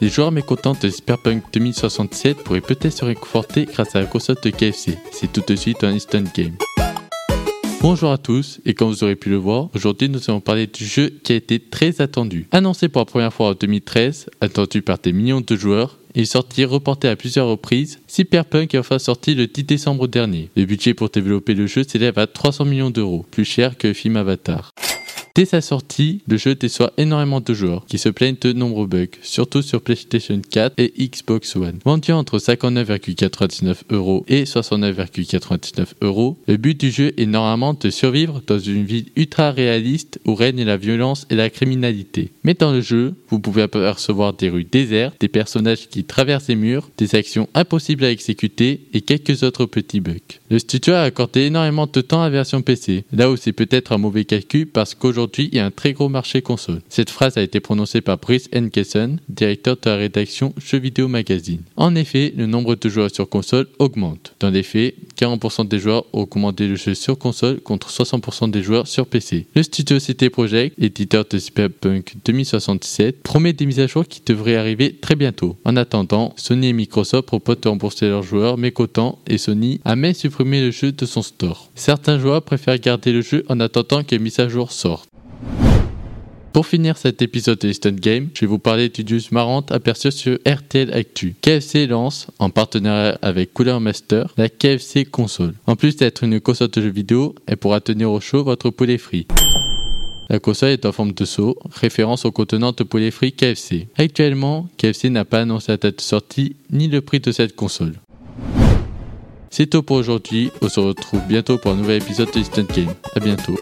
Les joueurs mécontents de Cyberpunk 2067 pourraient peut-être se réconforter grâce à la console de KFC. C'est tout de suite un instant game. Bonjour à tous, et comme vous aurez pu le voir, aujourd'hui nous allons parler du jeu qui a été très attendu. Annoncé pour la première fois en 2013, attendu par des millions de joueurs, il est sorti reporté à plusieurs reprises. Cyberpunk est enfin sorti le 10 décembre dernier. Le budget pour développer le jeu s'élève à 300 millions d'euros, plus cher que le film Avatar. Dès sa sortie, le jeu déçoit énormément de joueurs qui se plaignent de nombreux bugs, surtout sur PlayStation 4 et Xbox One. Vendu entre 59,99 euros et 69,99 euros, le but du jeu est normalement de survivre dans une ville ultra réaliste où règne la violence et la criminalité. Mais dans le jeu, vous pouvez apercevoir des rues désertes, des personnages qui traversent les murs, des actions impossibles à exécuter et quelques autres petits bugs. Le studio a accordé énormément de temps à la version PC, là où c'est peut-être un mauvais calcul parce qu'aujourd'hui il y a un très gros marché console. Cette phrase a été prononcée par Brice Enkesson, directeur de la rédaction Jeux Vidéo Magazine. En effet, le nombre de joueurs sur console augmente. Dans les faits, 40% des joueurs ont commandé le jeu sur console contre 60% des joueurs sur PC. Le studio CT Project, éditeur de Cyberpunk 2067, promet des mises à jour qui devraient arriver très bientôt. En attendant, Sony et Microsoft proposent de rembourser leurs joueurs mécontents et Sony a même supprimé le jeu de son store. Certains joueurs préfèrent garder le jeu en attendant que les mises à jour sortent. Pour finir cet épisode de Instant Game, je vais vous parler d'une news marrante aperçue sur RTL Actu. KFC lance, en partenariat avec Cooler Master, la KFC console. En plus d'être une console de jeux vidéo, elle pourra tenir au chaud votre poulet frit. La console est en forme de seau, référence au contenant de poulet frit KFC. Actuellement, KFC n'a pas annoncé la date de sortie ni le prix de cette console. C'est tout pour aujourd'hui, on se retrouve bientôt pour un nouvel épisode de Instant Game. A bientôt.